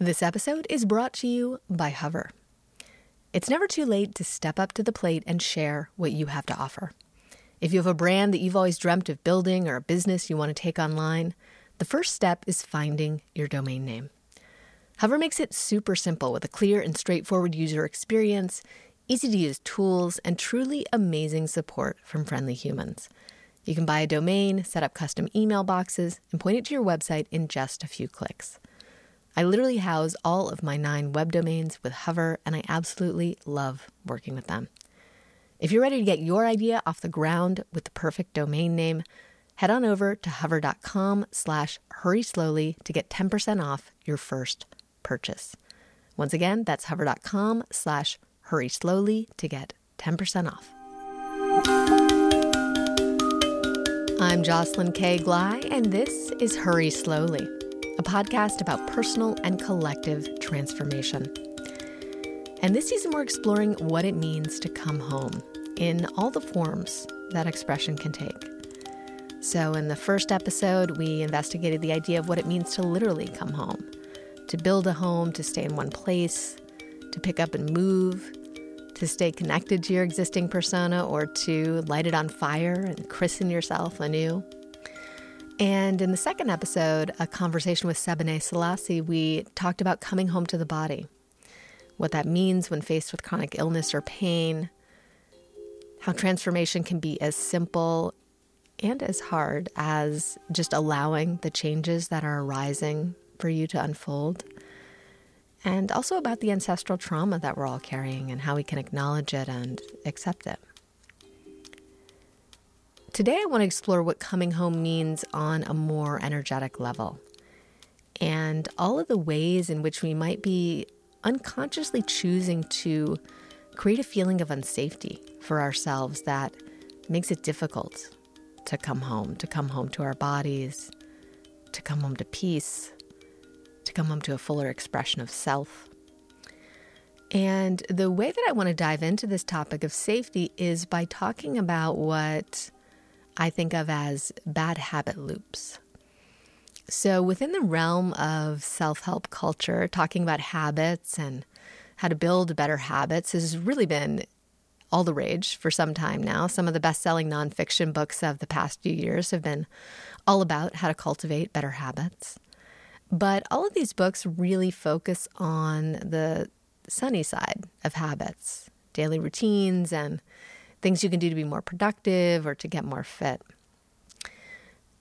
This episode is brought to you by Hover. It's never too late to step up to the plate and share what you have to offer. If you have a brand that you've always dreamt of building or a business you want to take online, the first step is finding your domain name. Hover makes it super simple with a clear and straightforward user experience, easy to use tools, and truly amazing support from friendly humans. You can buy a domain, set up custom email boxes, and point it to your website in just a few clicks. I literally house all of my nine web domains with Hover, and I absolutely love working with them. If you're ready to get your idea off the ground with the perfect domain name, head on over to hover.com slash hurry slowly to get 10% off your first purchase. Once again, that's hover.com slash hurry slowly to get 10% off. I'm Jocelyn K. Glei, and this is Hurry Slowly podcast about personal and collective transformation. And this season, we're exploring what it means to come home in all the forms that expression can take. So, in the first episode, we investigated the idea of what it means to literally come home, to build a home, to stay in one place, to pick up and move, to stay connected to your existing persona, or to light it on fire and christen yourself anew. And in the second episode, a conversation with Sebene Selassie, we talked about coming home to the body, what that means when faced with chronic illness or pain, how transformation can be as simple and as hard as just allowing the changes that are arising for you to unfold. And also about the ancestral trauma that we're all carrying and how we can acknowledge it and accept it. Today, I want to explore what coming home means on a more energetic level and all of the ways in which we might be unconsciously choosing to create a feeling of unsafety for ourselves that makes it difficult to come home, to come home to our bodies, to come home to peace, to come home to a fuller expression of self. And the way that I want to dive into this topic of safety is by talking about what I think of as bad habit loops. So, within the realm of self help culture, talking about habits and how to build better habits has really been all the rage for some time now. Some of the best selling nonfiction books of the past few years have been all about how to cultivate better habits. But all of these books really focus on the sunny side of habits, daily routines, and things you can do to be more productive or to get more fit.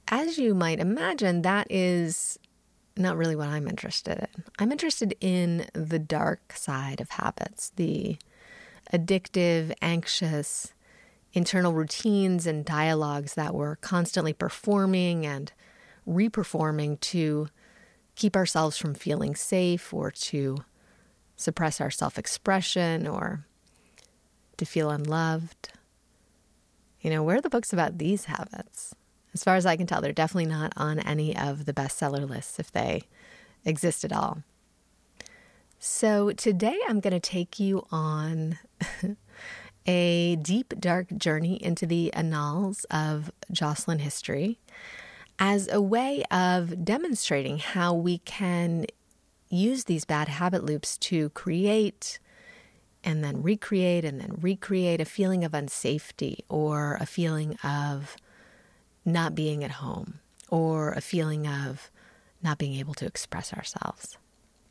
As you might imagine, that is not really what I'm interested in. I'm interested in the dark side of habits, the addictive, anxious, internal routines and dialogues that we're constantly performing and reperforming to keep ourselves from feeling safe or to suppress our self expression or to feel unloved. You know, where are the books about these habits? As far as I can tell, they're definitely not on any of the bestseller lists if they exist at all. So today I'm going to take you on a deep, dark journey into the annals of Jocelyn history as a way of demonstrating how we can use these bad habit loops to create and then recreate and then recreate a feeling of unsafety or a feeling of not being at home or a feeling of not being able to express ourselves.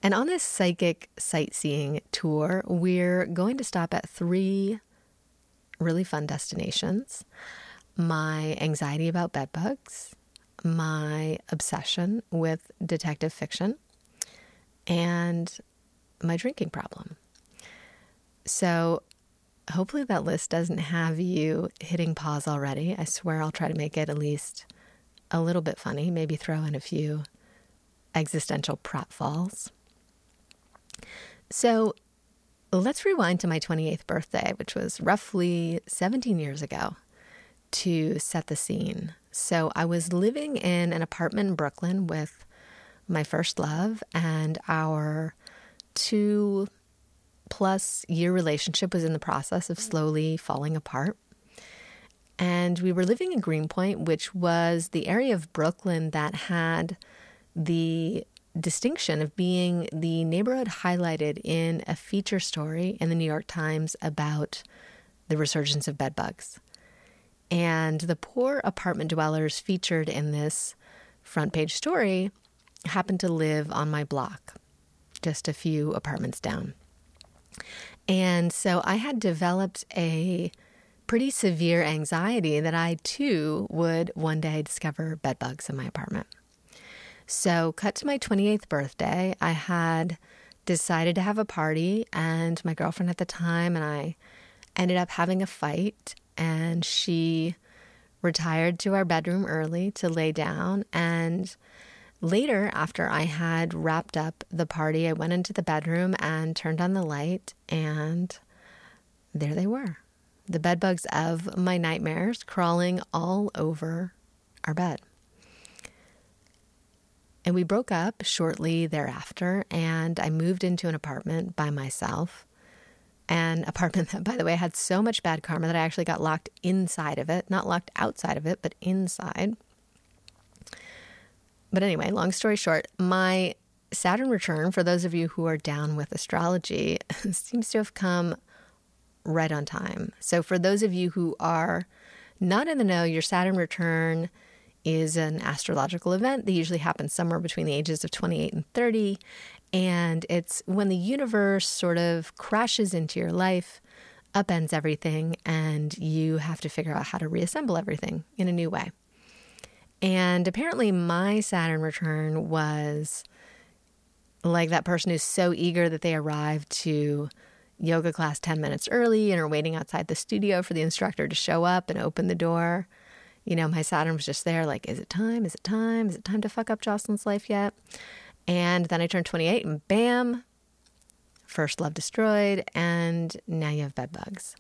And on this psychic sightseeing tour, we're going to stop at three really fun destinations my anxiety about bedbugs, my obsession with detective fiction, and my drinking problem. So hopefully that list doesn't have you hitting pause already. I swear I'll try to make it at least a little bit funny, maybe throw in a few existential pratfalls. So let's rewind to my 28th birthday, which was roughly 17 years ago, to set the scene. So I was living in an apartment in Brooklyn with my first love and our two plus year relationship was in the process of slowly falling apart. And we were living in Greenpoint, which was the area of Brooklyn that had the distinction of being the neighborhood highlighted in a feature story in the New York Times about the resurgence of bedbugs. And the poor apartment dwellers featured in this front page story happened to live on my block, just a few apartments down. And so I had developed a pretty severe anxiety that I too would one day discover bed bugs in my apartment. So, cut to my 28th birthday, I had decided to have a party, and my girlfriend at the time and I ended up having a fight, and she retired to our bedroom early to lay down. And later, after I had wrapped up the party, I went into the bedroom and turned on the light, and there they were the bedbugs of my nightmares crawling all over our bed. And we broke up shortly thereafter, and I moved into an apartment by myself. An apartment that, by the way, had so much bad karma that I actually got locked inside of it. Not locked outside of it, but inside. But anyway, long story short, my Saturn return, for those of you who are down with astrology, seems to have come right on time. So, for those of you who are not in the know, your Saturn return is an astrological event that usually happens somewhere between the ages of 28 and 30. And it's when the universe sort of crashes into your life, upends everything, and you have to figure out how to reassemble everything in a new way. And apparently, my Saturn return was like that person who's so eager that they arrive to yoga class 10 minutes early and are waiting outside the studio for the instructor to show up and open the door you know, my Saturn was just there, like, is it time? Is it time? Is it time to fuck up Jocelyn's life yet? And then I turned 28 and bam, first love destroyed, and now you have bed bugs.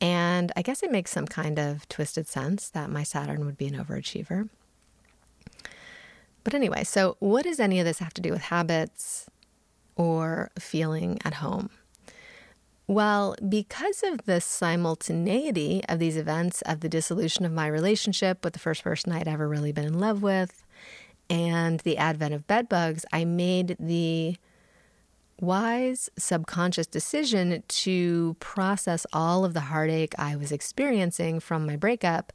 And I guess it makes some kind of twisted sense that my Saturn would be an overachiever. But anyway, so what does any of this have to do with habits or feeling at home? Well, because of the simultaneity of these events of the dissolution of my relationship with the first person I'd ever really been in love with and the advent of bedbugs, I made the wise subconscious decision to process all of the heartache I was experiencing from my breakup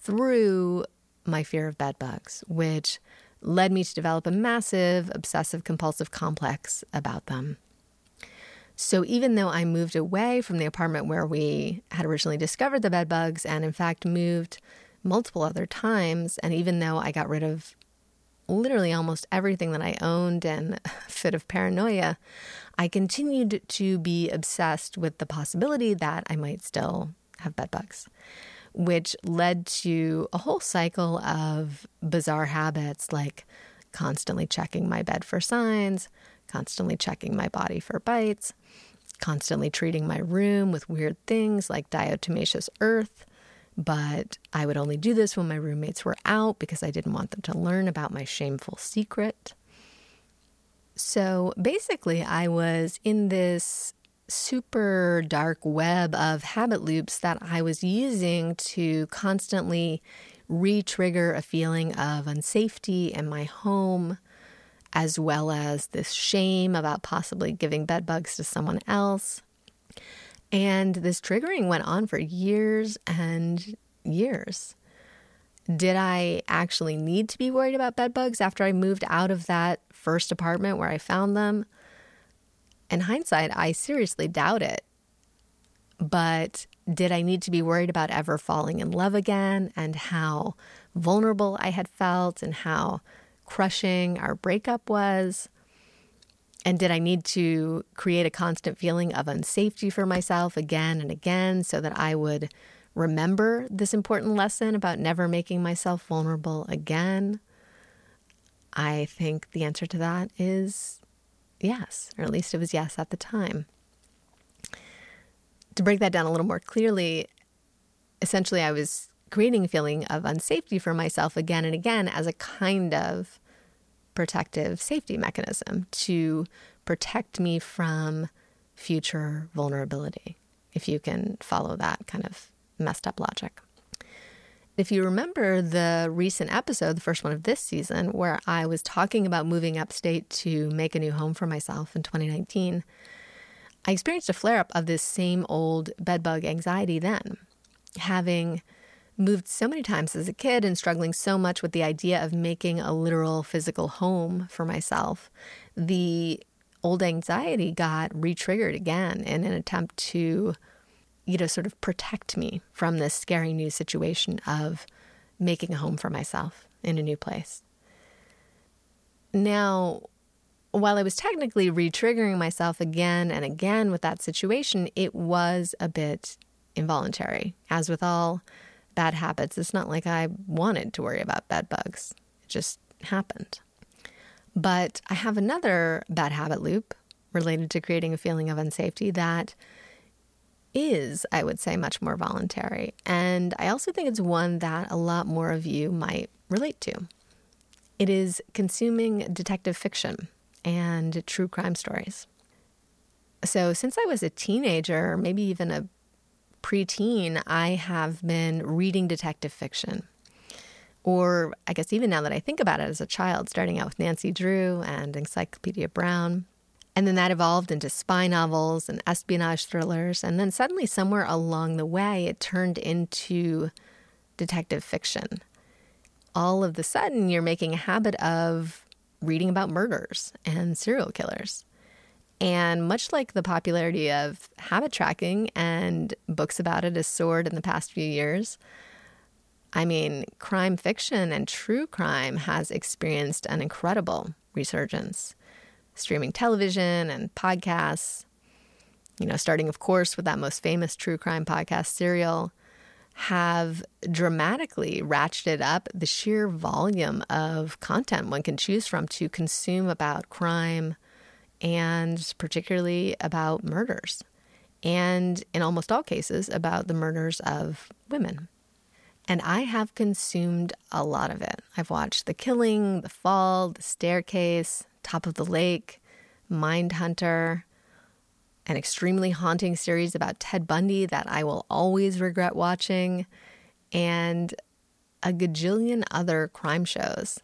through my fear of bedbugs, which led me to develop a massive obsessive compulsive complex about them. So even though I moved away from the apartment where we had originally discovered the bed bugs and in fact moved multiple other times, and even though I got rid of literally almost everything that I owned and a fit of paranoia, I continued to be obsessed with the possibility that I might still have bed bugs, which led to a whole cycle of bizarre habits like constantly checking my bed for signs, constantly checking my body for bites, constantly treating my room with weird things like diatomaceous earth. But I would only do this when my roommates were out because I didn't want them to learn about my shameful secret. So basically, I was in this super dark web of habit loops that I was using to constantly re trigger a feeling of unsafety in my home, as well as this shame about possibly giving bed bugs to someone else. And this triggering went on for years and years. Did I actually need to be worried about bed bugs after I moved out of that first apartment where I found them? In hindsight, I seriously doubt it. But did I need to be worried about ever falling in love again and how vulnerable I had felt and how crushing our breakup was? And did I need to create a constant feeling of unsafety for myself again and again so that I would remember this important lesson about never making myself vulnerable again? I think the answer to that is yes, or at least it was yes at the time. To break that down a little more clearly, essentially, I was creating a feeling of unsafety for myself again and again as a kind of protective safety mechanism to protect me from future vulnerability, if you can follow that kind of messed up logic. If you remember the recent episode, the first one of this season, where I was talking about moving upstate to make a new home for myself in 2019, I experienced a flare up of this same old bedbug anxiety then, having moved so many times as a kid and struggling so much with the idea of making a literal physical home for myself. The old anxiety got re-triggered again in an attempt to you know sort of protect me from this scary new situation of making a home for myself in a new place now while I was technically re-triggering myself again and again with that situation, it was a bit involuntary. As with all bad habits, it's not like I wanted to worry about bed bugs. It just happened. But I have another bad habit loop related to creating a feeling of unsafety that is, I would say, much more voluntary. And I also think it's one that a lot more of you might relate to. It is consuming detective fiction and true crime stories. So, since I was a teenager, maybe even a preteen, I have been reading detective fiction or I guess even now that I think about it as a child, starting out with Nancy Drew and Encyclopedia Brown. And then that evolved into spy novels and espionage thrillers. And then suddenly, somewhere along the way, it turned into detective fiction. All of the sudden, you're making a habit of reading about murders and serial killers. And much like the popularity of habit tracking and books about it has soared in the past few years, I mean, crime fiction and true crime has experienced an incredible resurgence. Streaming television and podcasts, you know, starting, of course, with that most famous true crime podcast, Serial, have dramatically ratcheted up the sheer volume of content one can choose from to consume about crime and particularly about murders. And in almost all cases, about the murders of women. And I have consumed a lot of it. I've watched The Killing, The Fall, The Staircase, Top of the Lake, Mindhunter, an extremely haunting series about Ted Bundy that I will always regret watching, and a gajillion other crime shows.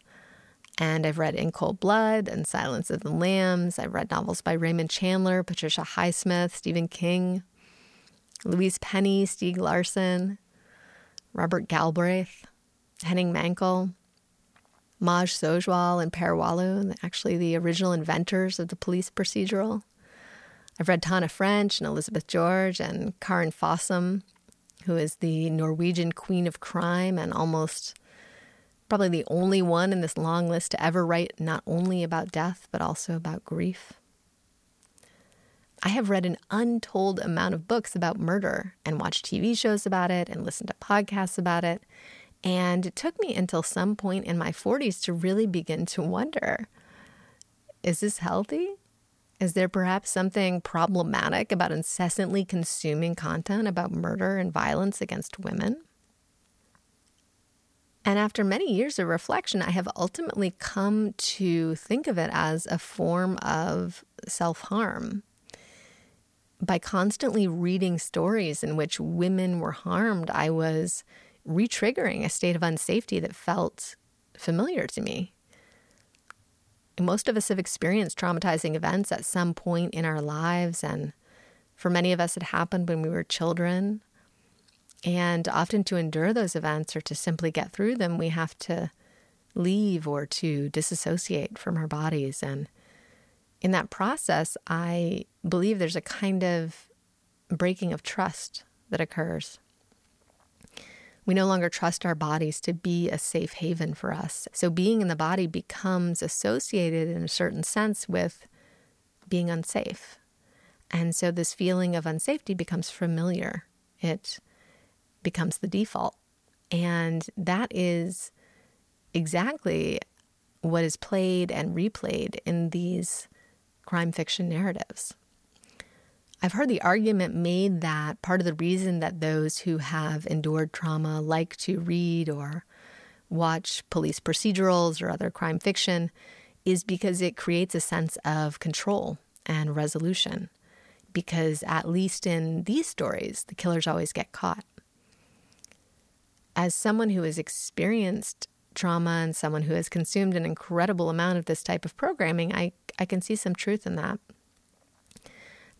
And I've read In Cold Blood and Silence of the Lambs. I've read novels by Raymond Chandler, Patricia Highsmith, Stephen King, Louise Penny, Stieg Larsson, Robert Galbraith, Henning Mankell, Maj Sjöwall, and Per Wahlöö, actually the original inventors of the police procedural. I've read Tana French and Elizabeth George and Karin Fossum, who is the Norwegian queen of crime and almost probably the only one in this long list to ever write not only about death, but also about grief. I have read an untold amount of books about murder and watched TV shows about it and listened to podcasts about it. And it took me until some point in my 40s to really begin to wonder is this healthy? Is there perhaps something problematic about incessantly consuming content about murder and violence against women? And after many years of reflection, I have ultimately come to think of it as a form of self harm by constantly reading stories in which women were harmed, I was retriggering a state of unsafety that felt familiar to me. Most of us have experienced traumatizing events at some point in our lives, and for many of us, it happened when we were children. And often, to endure those events or to simply get through them, we have to leave or to disassociate from our bodies. And in that process, I believe there's a kind of breaking of trust that occurs. We no longer trust our bodies to be a safe haven for us. So, being in the body becomes associated in a certain sense with being unsafe. And so, this feeling of unsafety becomes familiar, it becomes the default. And that is exactly what is played and replayed in these crime fiction narratives. I've heard the argument made that part of the reason that those who have endured trauma like to read or watch police procedurals or other crime fiction is because it creates a sense of control and resolution. Because at least in these stories, the killers always get caught. as someone who has experienced trauma and someone who has consumed an incredible amount of this type of programming, I, I can see some truth in that.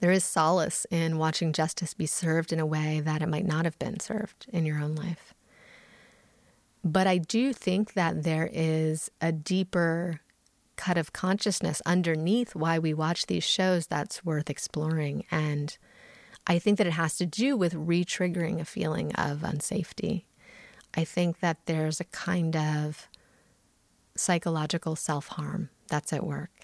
There is solace in watching justice be served in a way that it might not have been served in your own life. But I do think that there is a deeper cut of consciousness underneath why we watch these shows that's worth exploring. And I think that it has to do with re triggering a feeling of unsafety. I think that there's a kind of psychological self harm that's at work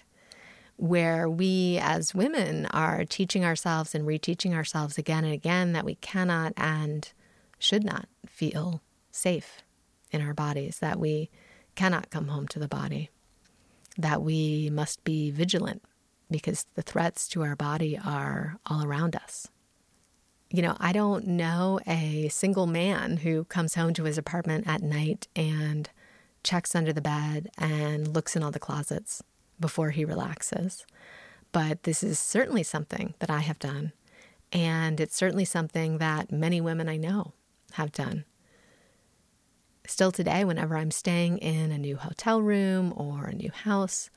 where we as women are teaching ourselves and reteaching ourselves again and again that we cannot and should not feel safe in our bodies, that we cannot come home to the body, that we must be vigilant because the threats to our body are all around us. You know, I don't know a single man who comes home to his apartment at night and checks under the bed and looks in all the closets before he relaxes. But this is certainly something that I have done. And it's certainly something that many women I know have done. Still today, whenever I'm staying in a new hotel room or a new house,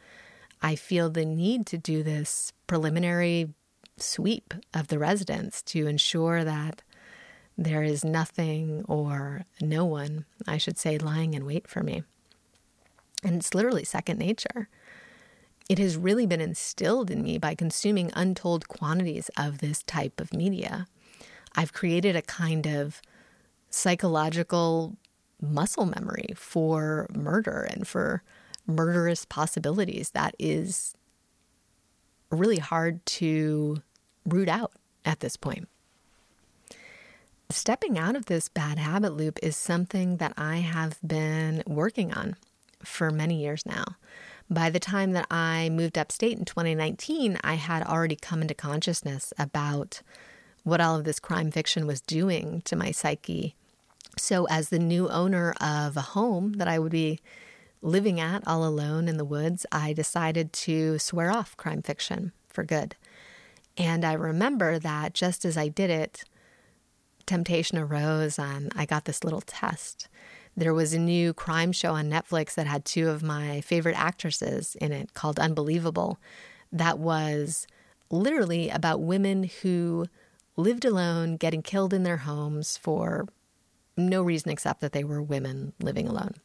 I feel the need to do this preliminary sweep of the residence to ensure that there is nothing or no one, I should say, lying in wait for me. And it's literally second nature it has really been instilled in me by consuming untold quantities of this type of media. I've created a kind of psychological muscle memory for murder and for murderous possibilities that is really hard to root out at this point. Stepping out of this bad habit loop is something that I have been working on for many years now. By the time that I moved upstate in 2019, I had already come into consciousness about what all of this crime fiction was doing to my psyche. So, as the new owner of a home that I would be living at all alone in the woods, I decided to swear off crime fiction for good. And I remember that just as I did it, temptation arose and I got this little test. There was a new crime show on Netflix that had two of my favorite actresses in it called Unbelievable. That was literally about women who lived alone, getting killed in their homes for no reason except that they were women living alone.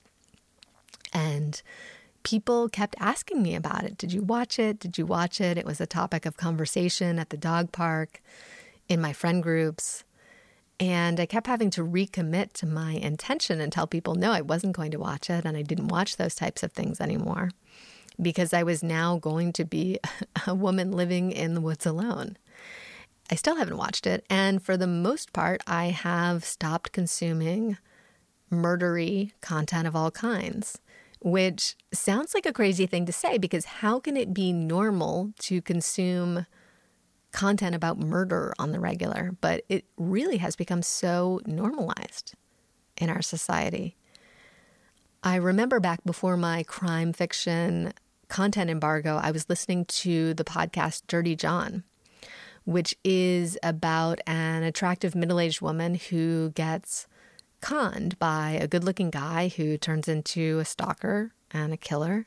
And people kept asking me about it. Did you watch it? Did you watch it? It was a topic of conversation at the dog park, in my friend groups. And I kept having to recommit to my intention and tell people, no, I wasn't going to watch it. And I didn't watch those types of things anymore because I was now going to be a woman living in the woods alone. I still haven't watched it. And for the most part, I have stopped consuming murdery content of all kinds, which sounds like a crazy thing to say because how can it be normal to consume content about murder on the regular, but it really has become so normalized in our society. I remember back before my crime fiction content embargo, I was listening to the podcast Dirty John, which is about an attractive middle aged woman who gets conned by a good looking guy who turns into a stalker and a killer.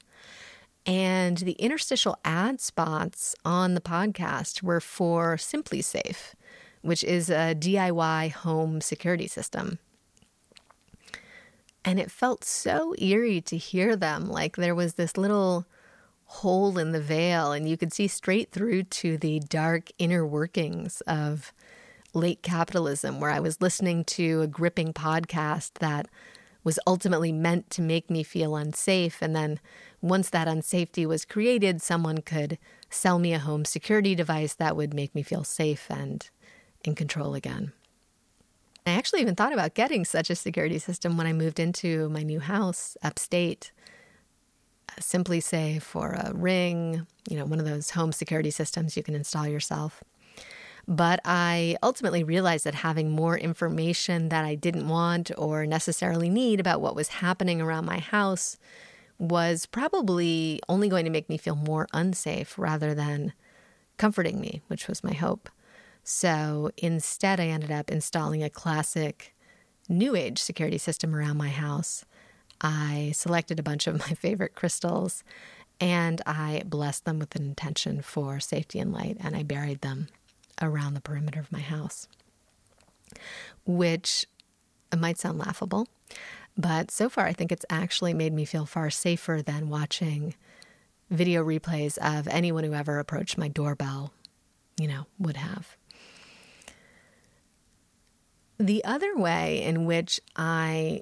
And the interstitial ad spots on the podcast were for SimpliSafe, which is a DIY home security system. And it felt so eerie to hear them. Like there was this little hole in the veil, and you could see straight through to the dark inner workings of late capitalism, where I was listening to a gripping podcast that was ultimately meant to make me feel unsafe. And then once that unsafety was created, someone could sell me a home security device that would make me feel safe and in control again. I actually even thought about getting such a security system when I moved into my new house upstate. SimpliSafe for a ring, you know, one of those home security systems you can install yourself. But I ultimately realized that having more information that I didn't want or necessarily need about what was happening around my house was probably only going to make me feel more unsafe rather than comforting me, which was my hope. So instead, I ended up installing a classic new age security system around my house. I selected a bunch of my favorite crystals and I blessed them with an intention for safety and light, and I buried them around the perimeter of my house, which might sound laughable, but so far I think it's actually made me feel far safer than watching video replays of anyone who ever approached my doorbell, you know, would have. The other way in which I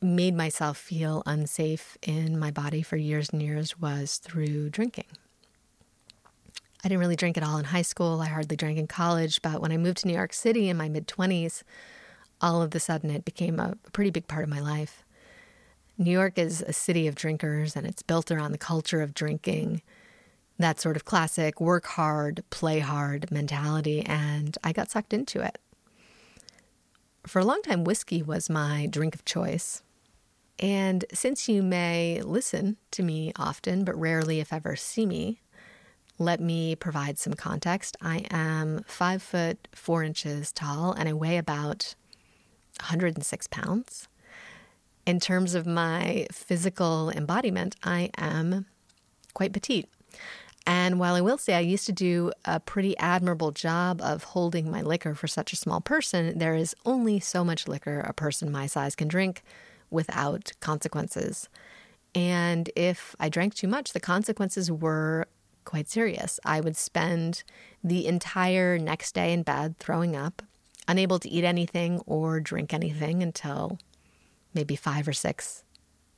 made myself feel unsafe in my body for years and years was through drinking. I didn't really drink at all in high school. I hardly drank in college. But when I moved to New York City in my mid 20s, all of a sudden it became a pretty big part of my life. New York is a city of drinkers and it's built around the culture of drinking, that sort of classic work hard, play hard mentality. And I got sucked into it. For a long time, whiskey was my drink of choice. And since you may listen to me often, but rarely, if ever, see me, let me provide some context. I am five foot four inches tall and I weigh about 106 pounds. In terms of my physical embodiment, I am quite petite. And while I will say I used to do a pretty admirable job of holding my liquor for such a small person, there is only so much liquor a person my size can drink without consequences. And if I drank too much, the consequences were quite serious. I would spend the entire next day in bed throwing up, unable to eat anything or drink anything until maybe 5 or 6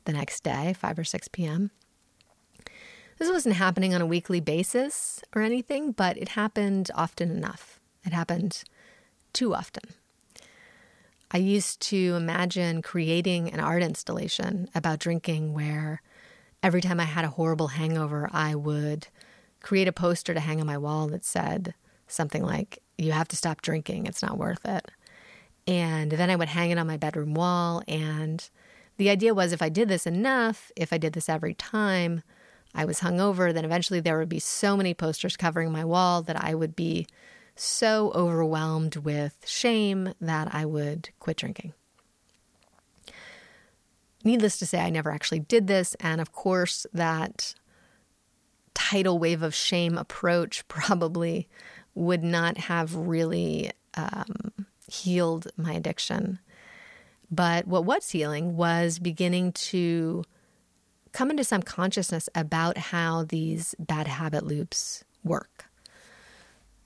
the next day, 5 or 6 p.m. This wasn't happening on a weekly basis or anything, but it happened often enough. It happened too often. I used to imagine creating an art installation about drinking where every time I had a horrible hangover, I would create a poster to hang on my wall that said something like, You have to stop drinking, it's not worth it. And then I would hang it on my bedroom wall. And the idea was if I did this enough, if I did this every time I was hungover, then eventually there would be so many posters covering my wall that I would be so overwhelmed with shame that I would quit drinking. Needless to say, I never actually did this. And of course, that tidal wave of shame approach probably would not have really um, healed my addiction. But what was healing was beginning to come into some consciousness about how these bad habit loops work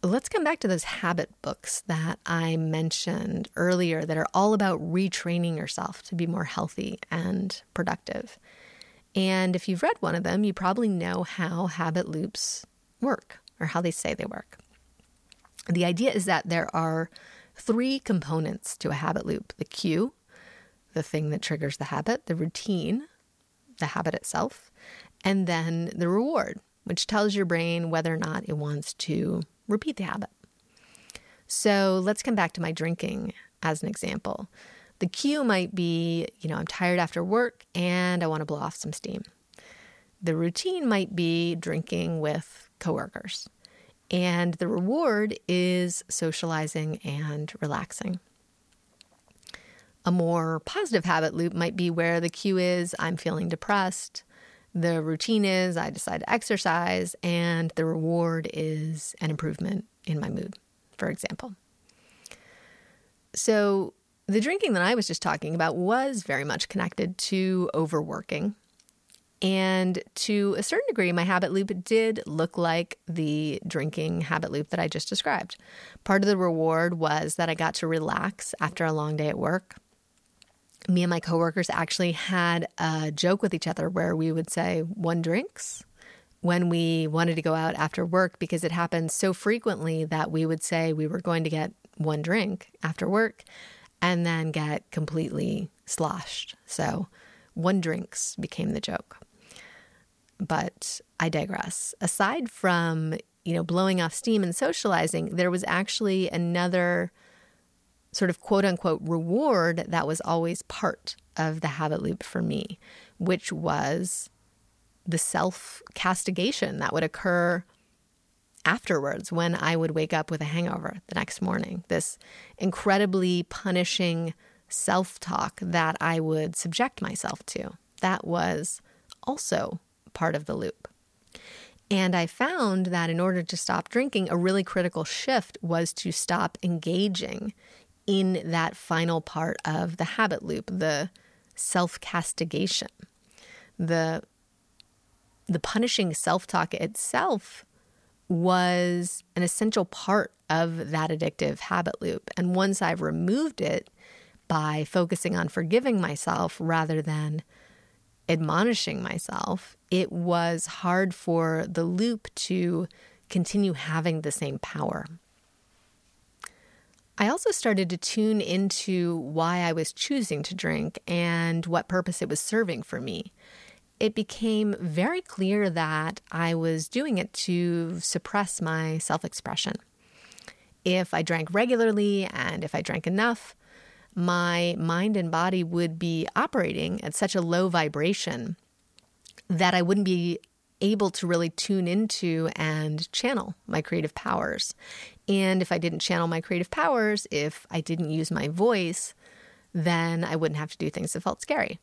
let's come back to those habit books that I mentioned earlier that are all about retraining yourself to be more healthy and productive. And if you've read one of them, you probably know how habit loops work or how they say they work. The idea is that there are three components to a habit loop the cue, the thing that triggers the habit, the routine, the habit itself, and then the reward, which tells your brain whether or not it wants to repeat the habit. So let's come back to my drinking as an example. The cue might be, you know, I'm tired after work and I want to blow off some steam. The routine might be drinking with coworkers. And the reward is socializing and relaxing. A more positive habit loop might be where the cue is I'm feeling depressed the routine is I decide to exercise, and the reward is an improvement in my mood, for example. So, the drinking that I was just talking about was very much connected to overworking. And to a certain degree, my habit loop did look like the drinking habit loop that I just described. Part of the reward was that I got to relax after a long day at work me and my coworkers actually had a joke with each other where we would say one drinks when we wanted to go out after work because it happened so frequently that we would say we were going to get one drink after work and then get completely sloshed. So one drinks became the joke. But I digress. Aside from, you know, blowing off steam and socializing, there was actually another sort of quote unquote reward that was always part of the habit loop for me, which was the self castigation that would occur afterwards when I would wake up with a hangover the next morning. This incredibly punishing self talk that I would subject myself to. That was also part of the loop. And I found that in order to stop drinking, a really critical shift was to stop engaging in that final part of the habit loop, the self castigation. The, the punishing self talk itself was an essential part of that addictive habit loop. And once I've removed it by focusing on forgiving myself rather than admonishing myself, it was hard for the loop to continue having the same power. I also started to tune into why I was choosing to drink and what purpose it was serving for me. It became very clear that I was doing it to suppress my self expression. If I drank regularly and if I drank enough, my mind and body would be operating at such a low vibration that I wouldn't be able to really tune into and channel my creative powers. And if I didn't channel my creative powers, if I didn't use my voice, then I wouldn't have to do things that felt scary.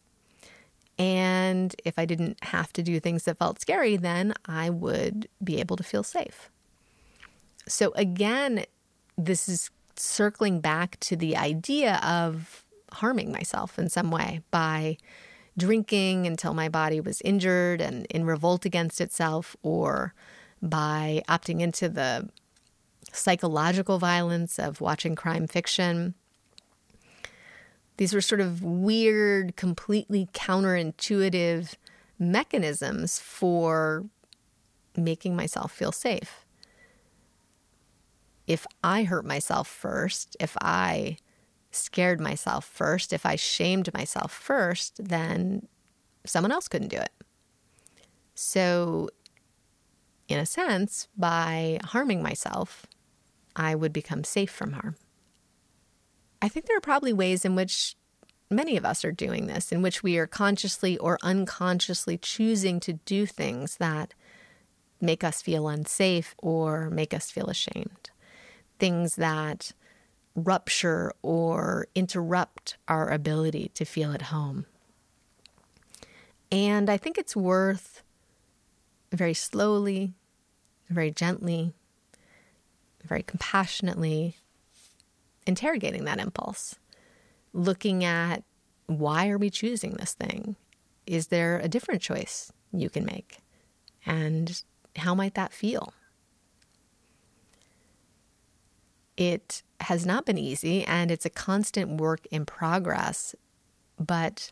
And if I didn't have to do things that felt scary, then I would be able to feel safe. So, again, this is circling back to the idea of harming myself in some way by drinking until my body was injured and in revolt against itself, or by opting into the psychological violence of watching crime fiction. These were sort of weird, completely counterintuitive mechanisms for making myself feel safe if I hurt myself first, if I scared myself first, if I shamed myself first, then someone else couldn't do it. So, in a sense, by harming myself, I would become safe from harm. I think there are probably ways in which many of us are doing this, in which we are consciously or unconsciously choosing to do things that make us feel unsafe or make us feel ashamed things that rupture or interrupt our ability to feel at home. And I think it's worth very slowly, very gently, very compassionately interrogating that impulse, looking at why are we choosing this thing? Is there a different choice you can make? And how might that feel? It has not been easy and it's a constant work in progress. But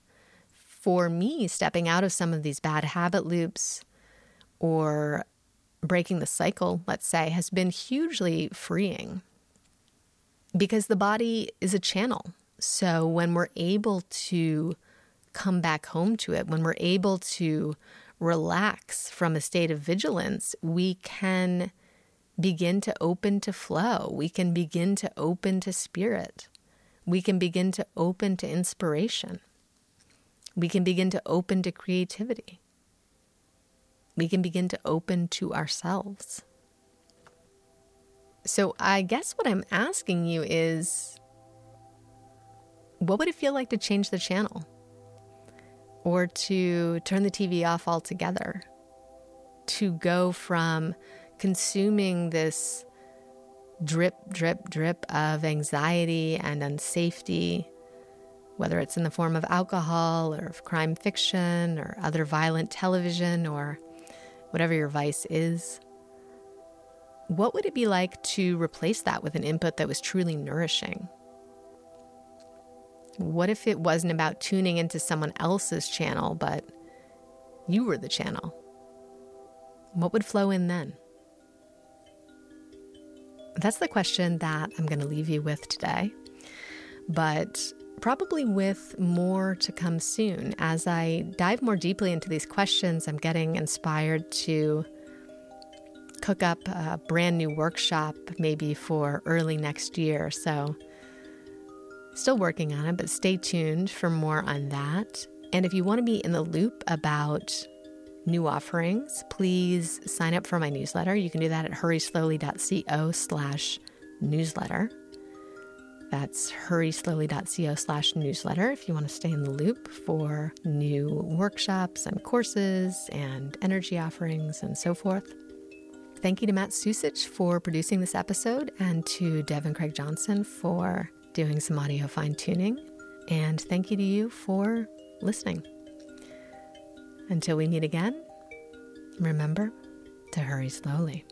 for me, stepping out of some of these bad habit loops or breaking the cycle, let's say, has been hugely freeing because the body is a channel. So when we're able to come back home to it, when we're able to relax from a state of vigilance, we can begin to open to flow. We can begin to open to spirit. We can begin to open to inspiration. We can begin to open to creativity. We can begin to open to ourselves. So, I guess what I'm asking you is what would it feel like to change the channel? Or to turn the TV off altogether? To go from consuming this drip, drip, drip of anxiety and unsafety, whether it's in the form of alcohol or of crime fiction or other violent television or whatever your vice is. What would it be like to replace that with an input that was truly nourishing? What if it wasn't about tuning into someone else's channel, but you were the channel? What would flow in then? That's the question that I'm going to leave you with today. But probably with more to come soon. As I dive more deeply into these questions, I'm getting inspired to cook up a brand new workshop maybe for early next year. So, still working on it, but stay tuned for more on that. And if you want to be in the loop about new offerings, please sign up for my newsletter. You can do that at hurryslowly.co slash newsletter. That's hurryslowly.co slash newsletter if you want to stay in the loop for new workshops and courses and energy offerings and so forth. Thank you to Matt Susich for producing this episode and to Devin Craig Johnson for doing some audio fine tuning. And thank you to you for listening. Until we meet again, remember to hurry slowly.